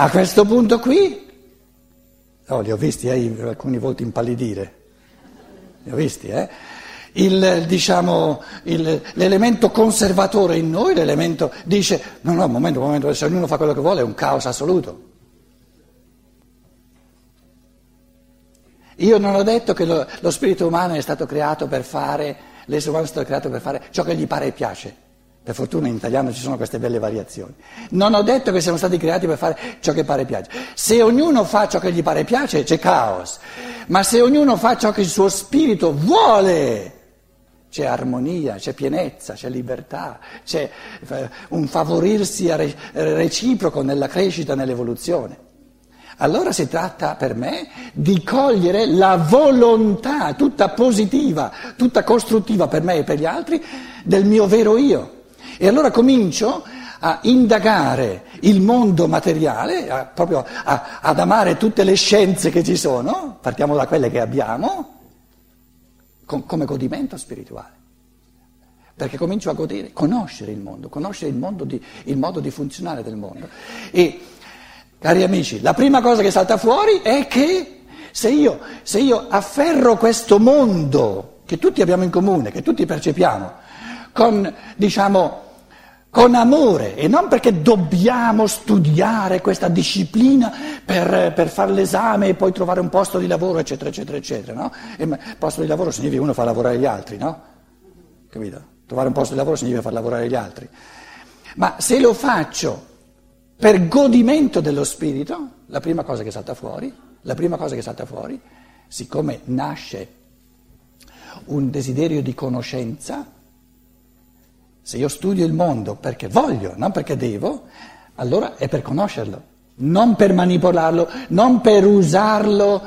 A questo punto qui, oh, li ho visti eh, alcuni volti impallidire, li ho visti, eh? Il, diciamo, il, l'elemento conservatore in noi, l'elemento dice no, no, un momento, un momento, se ognuno fa quello che vuole è un caos assoluto. Io non ho detto che lo, lo spirito umano è stato creato per fare, l'essere umano è stato creato per fare ciò che gli pare e piace. Per fortuna in italiano ci sono queste belle variazioni. Non ho detto che siamo stati creati per fare ciò che pare piace. Se ognuno fa ciò che gli pare piace c'è caos, ma se ognuno fa ciò che il suo spirito vuole, c'è armonia, c'è pienezza, c'è libertà, c'è eh, un favorirsi reciproco nella crescita, nell'evoluzione. Allora si tratta per me di cogliere la volontà tutta positiva, tutta costruttiva per me e per gli altri del mio vero io. E allora comincio a indagare il mondo materiale, a, proprio a, ad amare tutte le scienze che ci sono, partiamo da quelle che abbiamo, con, come godimento spirituale. Perché comincio a godere, conoscere il mondo, conoscere il, mondo di, il modo di funzionare del mondo. E Cari amici, la prima cosa che salta fuori è che se io, se io afferro questo mondo che tutti abbiamo in comune, che tutti percepiamo, con, diciamo, con amore e non perché dobbiamo studiare questa disciplina per, per fare l'esame e poi trovare un posto di lavoro, eccetera, eccetera, eccetera, no? E posto di lavoro significa uno fa lavorare gli altri, no? Capito? Trovare un posto di lavoro significa far lavorare gli altri. Ma se lo faccio per godimento dello spirito, la prima cosa che salta fuori, la prima cosa che salta fuori, siccome nasce un desiderio di conoscenza, se io studio il mondo perché voglio, non perché devo, allora è per conoscerlo, non per manipolarlo, non per usarlo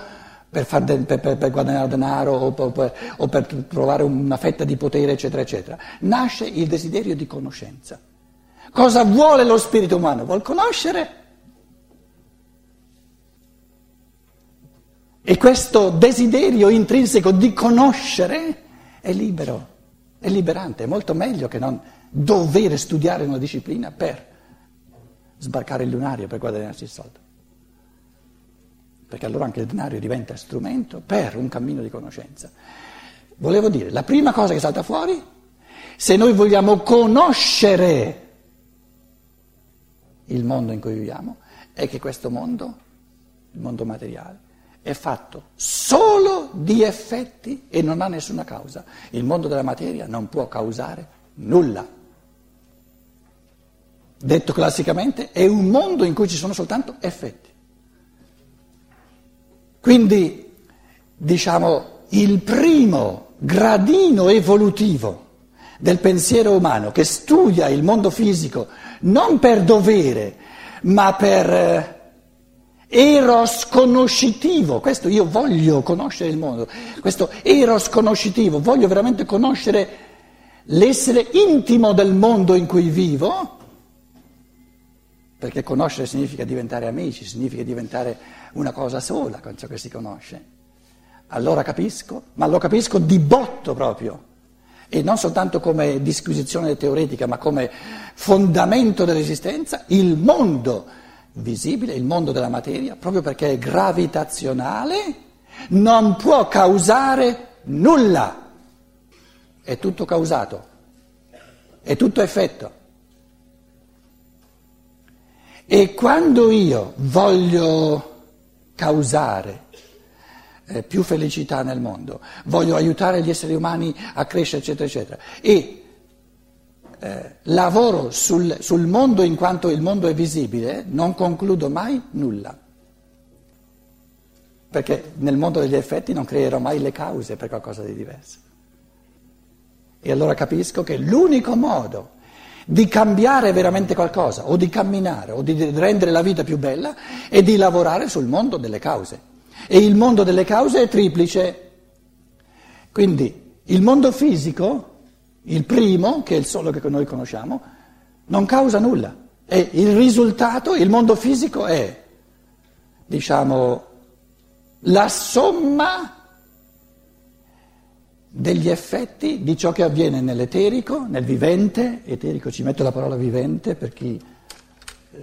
per, de, per, per, per guadagnare denaro o, o per trovare una fetta di potere, eccetera, eccetera. Nasce il desiderio di conoscenza. Cosa vuole lo spirito umano? Vuol conoscere. E questo desiderio intrinseco di conoscere è libero, è liberante, è molto meglio che non dover studiare una disciplina per sbarcare il lunario, per guadagnarsi il soldo. Perché allora anche il denario diventa strumento per un cammino di conoscenza. Volevo dire, la prima cosa che salta fuori, se noi vogliamo conoscere il mondo in cui viviamo è che questo mondo, il mondo materiale, è fatto solo di effetti e non ha nessuna causa. Il mondo della materia non può causare nulla. Detto classicamente, è un mondo in cui ci sono soltanto effetti. Quindi, diciamo, il primo gradino evolutivo del pensiero umano che studia il mondo fisico non per dovere, ma per eh, eros conoscitivo. Questo io voglio conoscere il mondo, questo eros conoscitivo, voglio veramente conoscere l'essere intimo del mondo in cui vivo, perché conoscere significa diventare amici, significa diventare una cosa sola con ciò che si conosce. Allora capisco, ma lo capisco di botto proprio e non soltanto come disquisizione teoretica, ma come fondamento dell'esistenza, il mondo visibile, il mondo della materia, proprio perché è gravitazionale, non può causare nulla. È tutto causato, è tutto effetto. E quando io voglio causare eh, più felicità nel mondo, voglio aiutare gli esseri umani a crescere, eccetera, eccetera. E eh, lavoro sul, sul mondo in quanto il mondo è visibile, non concludo mai nulla. Perché nel mondo degli effetti non creerò mai le cause per qualcosa di diverso. E allora capisco che l'unico modo di cambiare veramente qualcosa, o di camminare, o di rendere la vita più bella, è di lavorare sul mondo delle cause. E il mondo delle cause è triplice. Quindi il mondo fisico, il primo, che è il solo che noi conosciamo, non causa nulla. E il risultato, il mondo fisico è, diciamo, la somma degli effetti di ciò che avviene nell'eterico, nel vivente, eterico ci metto la parola vivente per chi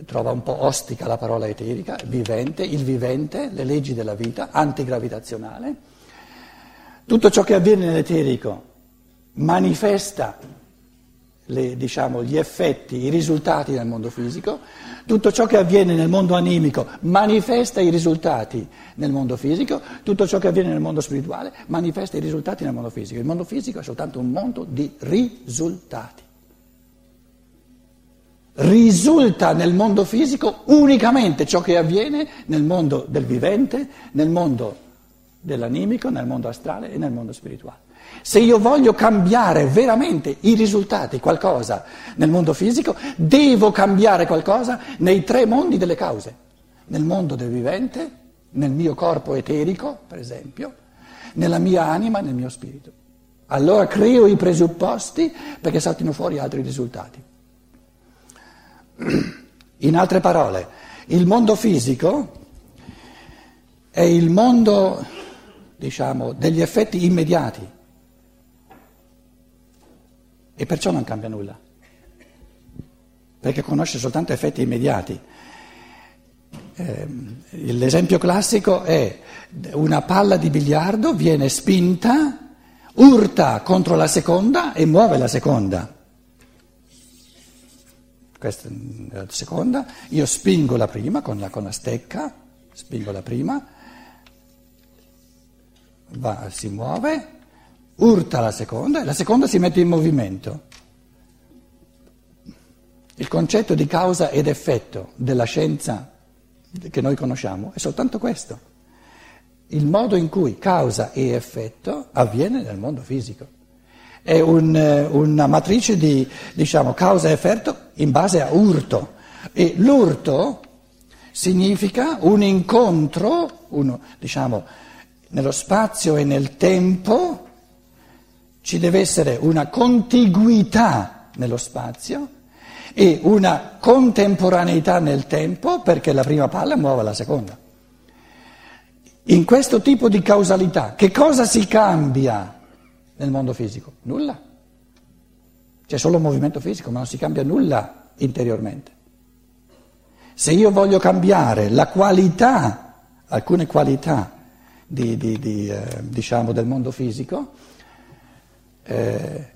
trova un po' ostica la parola eterica, vivente, il vivente, le leggi della vita, antigravitazionale. Tutto ciò che avviene nell'eterico manifesta le, diciamo, gli effetti, i risultati nel mondo fisico, tutto ciò che avviene nel mondo animico manifesta i risultati nel mondo fisico, tutto ciò che avviene nel mondo spirituale manifesta i risultati nel mondo fisico. Il mondo fisico è soltanto un mondo di risultati. Risulta nel mondo fisico unicamente ciò che avviene nel mondo del vivente, nel mondo dell'animico, nel mondo astrale e nel mondo spirituale. Se io voglio cambiare veramente i risultati, qualcosa nel mondo fisico, devo cambiare qualcosa nei tre mondi delle cause. Nel mondo del vivente, nel mio corpo eterico, per esempio, nella mia anima, nel mio spirito. Allora creo i presupposti perché saltino fuori altri risultati. In altre parole, il mondo fisico è il mondo, diciamo, degli effetti immediati e perciò non cambia nulla, perché conosce soltanto effetti immediati. Eh, l'esempio classico è una palla di biliardo viene spinta, urta contro la seconda e muove la seconda. Questa è la seconda, io spingo la prima con la, con la stecca, spingo la prima, va, si muove, urta la seconda e la seconda si mette in movimento. Il concetto di causa ed effetto della scienza che noi conosciamo è soltanto questo. Il modo in cui causa e effetto avviene nel mondo fisico. È un, una matrice di diciamo, causa e effetto in base a urto. E l'urto significa un incontro, uno, diciamo, nello spazio e nel tempo ci deve essere una contiguità nello spazio e una contemporaneità nel tempo perché la prima palla muova la seconda. In questo tipo di causalità, che cosa si cambia nel mondo fisico? Nulla. C'è solo un movimento fisico, ma non si cambia nulla interiormente. Se io voglio cambiare la qualità, alcune qualità di, di, di, eh, diciamo, del mondo fisico, eh,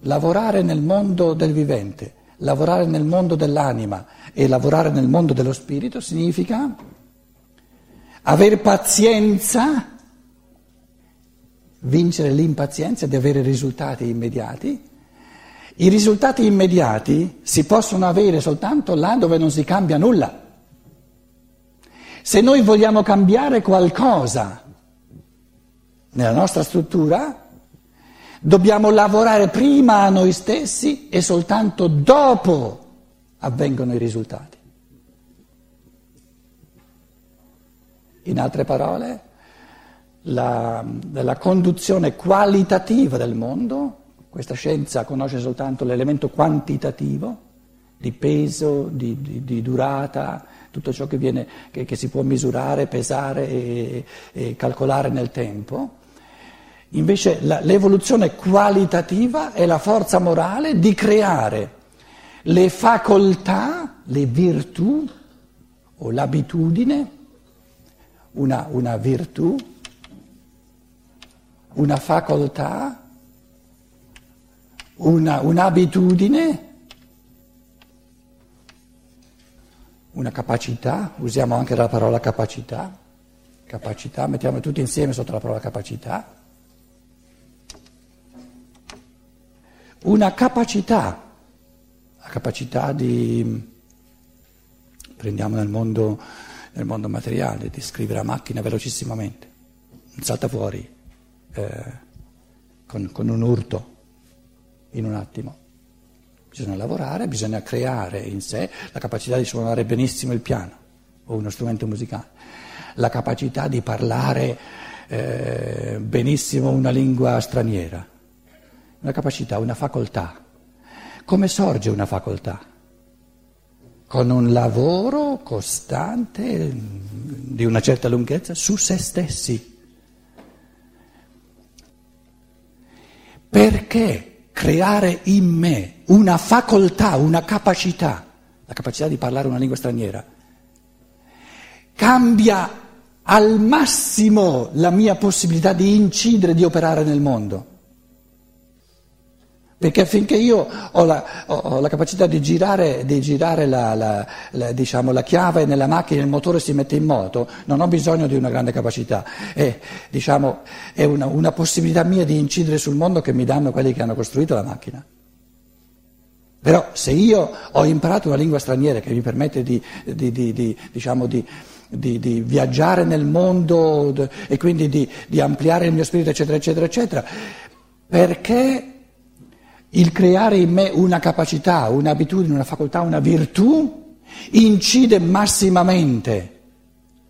lavorare nel mondo del vivente, lavorare nel mondo dell'anima e lavorare nel mondo dello spirito significa avere pazienza, vincere l'impazienza di avere risultati immediati. I risultati immediati si possono avere soltanto là dove non si cambia nulla. Se noi vogliamo cambiare qualcosa nella nostra struttura, Dobbiamo lavorare prima a noi stessi e soltanto dopo avvengono i risultati. In altre parole, la, la, conduzione qualitativa del mondo, questa scienza conosce soltanto l'elemento quantitativo, di peso, di, di, di durata, tutto ciò che, viene, che, che, si può misurare, pesare e, e calcolare nel tempo. Invece la, l'evoluzione qualitativa è la forza morale di creare le facoltà, le virtù o l'abitudine, una, una virtù, una facoltà, una, un'abitudine, una capacità, usiamo anche la parola capacità, capacità, mettiamo tutti insieme sotto la parola capacità una capacità, la capacità di, prendiamo nel mondo, nel mondo materiale, di scrivere a macchina velocissimamente, salta fuori eh, con, con un urto in un attimo. Bisogna lavorare, bisogna creare in sé la capacità di suonare benissimo il piano o uno strumento musicale, la capacità di parlare eh, benissimo una lingua straniera una capacità, una facoltà. Come sorge una facoltà? Con un lavoro costante di una certa lunghezza su se stessi. Perché creare in me una facoltà, una capacità la capacità di parlare una lingua straniera, cambia al massimo la mia possibilità di incidere, di operare nel mondo. Perché affinché io ho la, ho la capacità di girare, di girare la, la, la, diciamo, la, chiave nella macchina il motore si mette in moto, non ho bisogno di una grande capacità. È, diciamo, è una, una possibilità mia di incidere sul mondo che mi danno quelli che hanno costruito la macchina. Però se io ho imparato una lingua straniera che mi permette di, di, di, di diciamo, viaggiare nel mondo e quindi di ampliare il mio spirito, eccetera, eccetera, eccetera, perché il creare in me una capacità, un'abitudine, una facoltà, una virtù incide massimamente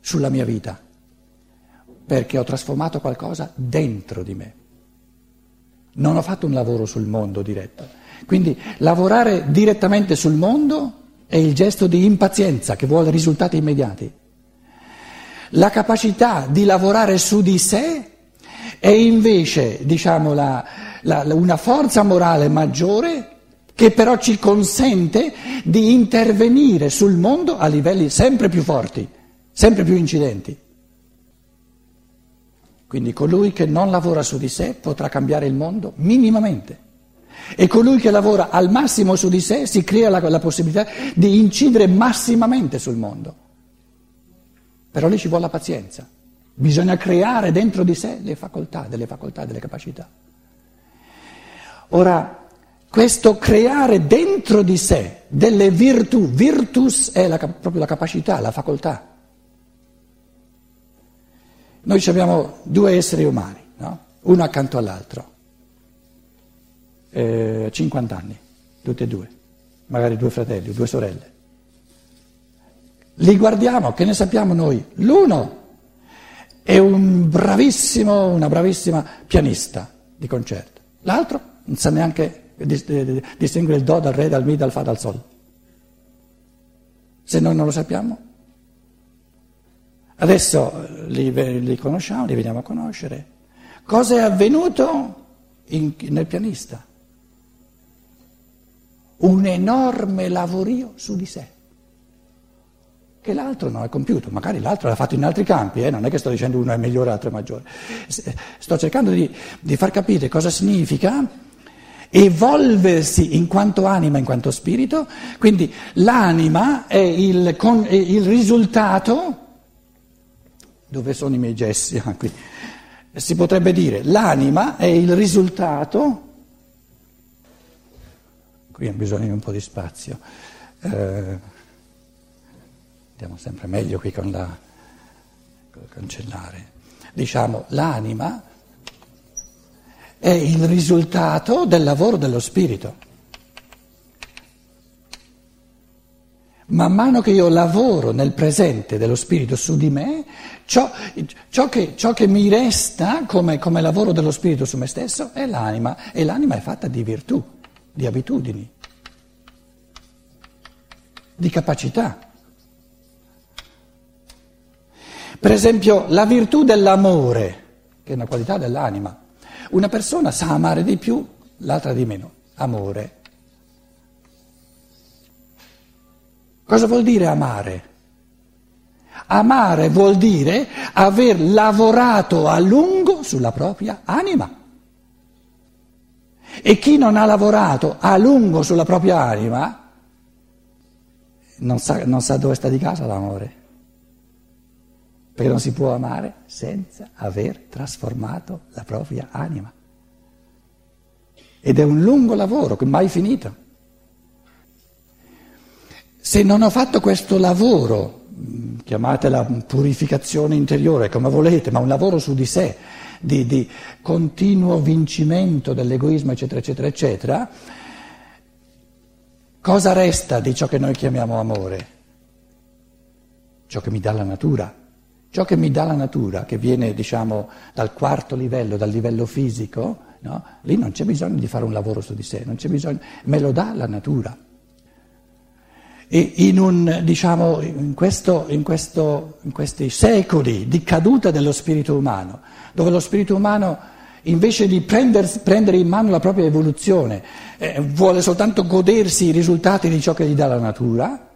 sulla mia vita, perché ho trasformato qualcosa dentro di me. Non ho fatto un lavoro sul mondo diretto. Quindi lavorare direttamente sul mondo è il gesto di impazienza che vuole risultati immediati. La capacità di lavorare su di sé è invece, diciamo, la, la, una forza morale maggiore che però ci consente di intervenire sul mondo a livelli sempre più forti, sempre più incidenti. Quindi colui che non lavora su di sé potrà cambiare il mondo minimamente. E colui che lavora al massimo su di sé si crea la, la possibilità di incidere massimamente sul mondo. Però lì ci vuole la pazienza. Bisogna creare dentro di sé le facoltà, delle facoltà, delle capacità. Ora, questo creare dentro di sé delle virtù, virtus è la, proprio la capacità, la facoltà. Noi abbiamo due esseri umani, no? uno accanto all'altro, eh, 50 anni, tutti e due, magari due fratelli, due sorelle. Li guardiamo, che ne sappiamo noi? L'uno è un bravissimo, una bravissima pianista di concerto, l'altro non sa neanche distinguere il Do dal Re, dal Mi, dal Fa, dal Sol. Se noi non lo sappiamo. Adesso li, li conosciamo, li veniamo a conoscere. Cosa è avvenuto in, nel pianista? Un enorme lavorio su di sé che l'altro non ha compiuto, magari l'altro l'ha fatto in altri campi, eh? non è che sto dicendo uno è migliore, l'altro è maggiore, sto cercando di, di far capire cosa significa evolversi in quanto anima, in quanto spirito, quindi l'anima è il, con, è il risultato, dove sono i miei gessi? Ah, qui. Si potrebbe dire l'anima è il risultato, qui ho bisogno di un po' di spazio, eh, andiamo sempre meglio qui con la col cancellare, diciamo l'anima è il risultato del lavoro dello spirito. Man mano che io lavoro nel presente dello spirito su di me, ciò, ciò, che, ciò che, mi resta come, come lavoro dello spirito su me stesso è l'anima e l'anima è fatta di virtù, di abitudini, di capacità. Per esempio la virtù dell'amore, che è una qualità dell'anima, una persona sa amare di più, l'altra di meno. Amore. Cosa vuol dire amare? Amare vuol dire aver lavorato a lungo sulla propria anima. E chi non ha lavorato a lungo sulla propria anima non sa, non sa dove sta di casa l'amore perché non si può amare senza aver trasformato la propria anima. Ed è un lungo lavoro, mai finito. Se non ho fatto questo lavoro, mm, chiamatela purificazione interiore, come volete, ma un lavoro su di sé, di, di continuo vincimento dell'egoismo, eccetera, eccetera, eccetera, cosa resta di ciò che noi chiamiamo amore? Ciò che mi dà la natura. Ciò che mi dà la natura, che viene diciamo dal quarto livello, dal livello fisico, no? lì non c'è bisogno di fare un lavoro su di sé, bisogno, me lo dà la natura. E in, un, diciamo, in, questo, in, questo, in questi secoli di caduta dello spirito umano, dove lo spirito umano invece di prender, prendere in mano la propria evoluzione, eh, vuole soltanto godersi i risultati di ciò che gli dà la natura,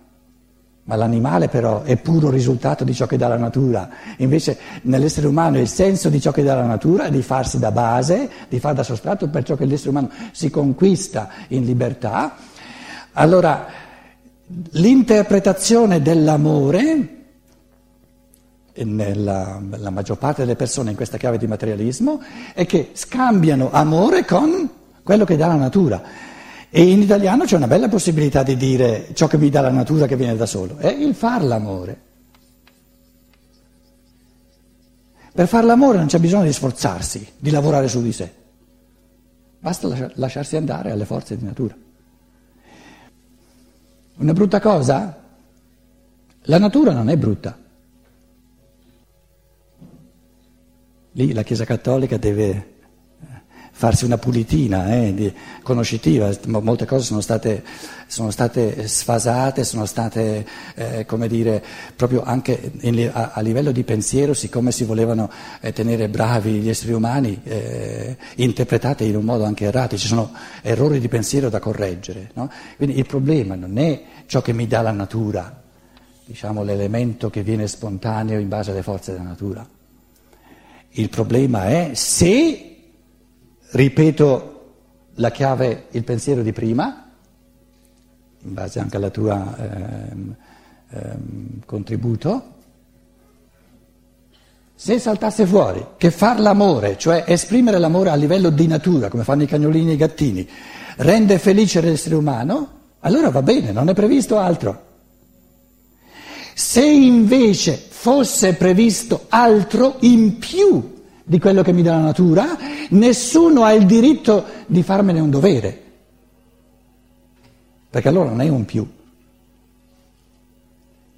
ma l'animale però è puro risultato di ciò che dà la natura, invece nell'essere umano il senso di ciò che dà la natura è di farsi da base, di far da sostrato per ciò che l'essere umano si conquista in libertà. Allora, l'interpretazione dell'amore nella la maggior parte delle persone in questa chiave di materialismo è che scambiano amore con quello che dà la natura. E in italiano c'è una bella possibilità di dire ciò che mi dà la natura che viene da solo, è il far l'amore. Per far l'amore non c'è bisogno di sforzarsi, di lavorare su di sé, basta lasciarsi andare alle forze di natura. Una brutta cosa? La natura non è brutta. Lì la Chiesa Cattolica deve farsi una pulitina eh, conoscitiva, molte cose sono state, sono state sfasate, sono state, eh, come dire, proprio anche in, a, a, livello di pensiero, siccome si volevano eh, tenere bravi gli esseri umani, eh, interpretate in un modo anche errato, ci sono errori di pensiero da correggere. No? Quindi il problema non è ciò che mi dà la natura, diciamo l'elemento che viene spontaneo in base alle forze della natura. Il problema è se, ripeto la chiave, il pensiero di prima, in base anche al tuo ehm, ehm, contributo, se saltasse fuori che far l'amore, cioè esprimere l'amore a livello di natura, come fanno i cagnolini e i gattini, rende felice l'essere umano, allora va bene, non è previsto altro. Se invece fosse previsto altro in più di quello che mi dà la natura, nessuno ha il diritto di farmene un dovere, perché allora non è un più.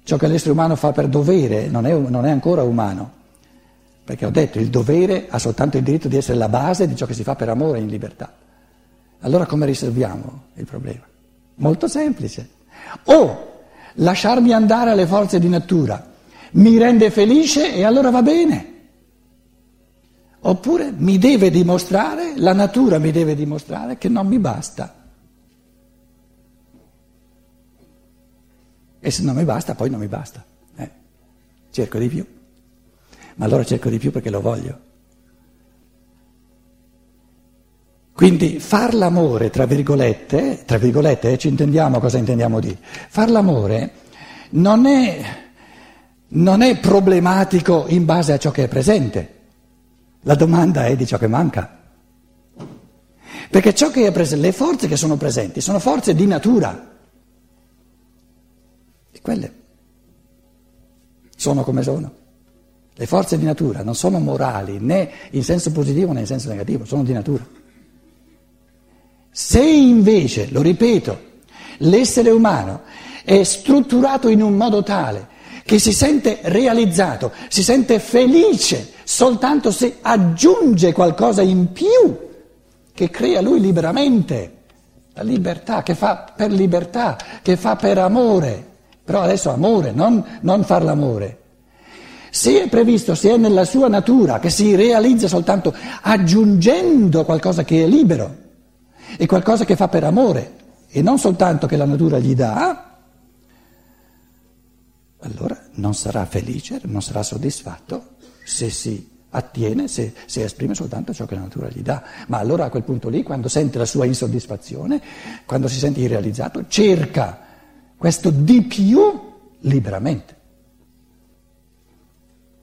Ciò che l'essere umano fa per dovere non è, non è ancora umano, perché ho detto il dovere ha soltanto il diritto di essere la base di ciò che si fa per amore in libertà. Allora come risolviamo il problema? Molto semplice. O lasciarmi andare alle forze di natura mi rende felice e allora va bene. Oppure mi deve dimostrare, la natura mi deve dimostrare che non mi basta. E se non mi basta, poi non mi basta. Eh, cerco di più. Ma allora cerco di più perché lo voglio. Quindi far l'amore, tra virgolette, tra virgolette, eh, ci intendiamo cosa intendiamo di. Far l'amore non è, non è problematico in base a ciò che è presente. La domanda è di ciò che manca. Perché ciò che è presente, le forze che sono presenti sono forze di natura. E quelle sono come sono. Le forze di natura non sono morali né in senso positivo né in senso negativo, sono di natura. Se invece, lo ripeto, l'essere umano è strutturato in un modo tale che si sente realizzato, si sente felice soltanto se aggiunge qualcosa in più che crea lui liberamente, la libertà, che fa per libertà, che fa per amore, però adesso amore, non, non far l'amore. Se è previsto, se è nella sua natura, che si realizza soltanto aggiungendo qualcosa che è libero, è qualcosa che fa per amore e non soltanto che la natura gli dà, allora non sarà felice, non sarà soddisfatto se si attiene, se, se, esprime soltanto ciò che la natura gli dà. Ma allora a quel punto lì, quando sente la sua insoddisfazione, quando si sente irrealizzato, cerca questo di più liberamente.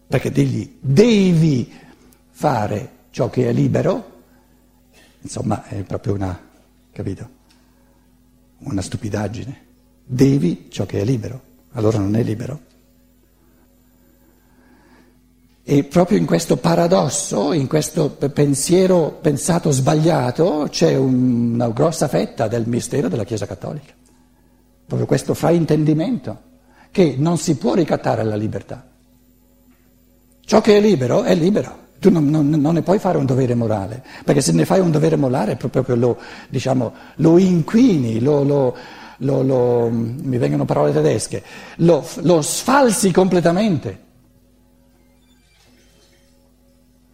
Perché digli devi fare ciò che è libero, Insomma, è proprio una, capito? Una stupidaggine. Devi ciò che è libero, allora non è libero. E proprio in questo paradosso, in questo pensiero pensato sbagliato, c'è una grossa fetta del mistero della Chiesa Cattolica. Proprio questo fraintendimento, che non si può ricattare la libertà. Ciò che è libero è libero. Tu non, non, non, ne puoi fare un dovere morale, perché se ne fai un dovere morale proprio lo, diciamo, lo inquini, lo, lo, lo, mi vengono parole tedesche, lo, sfalsi completamente.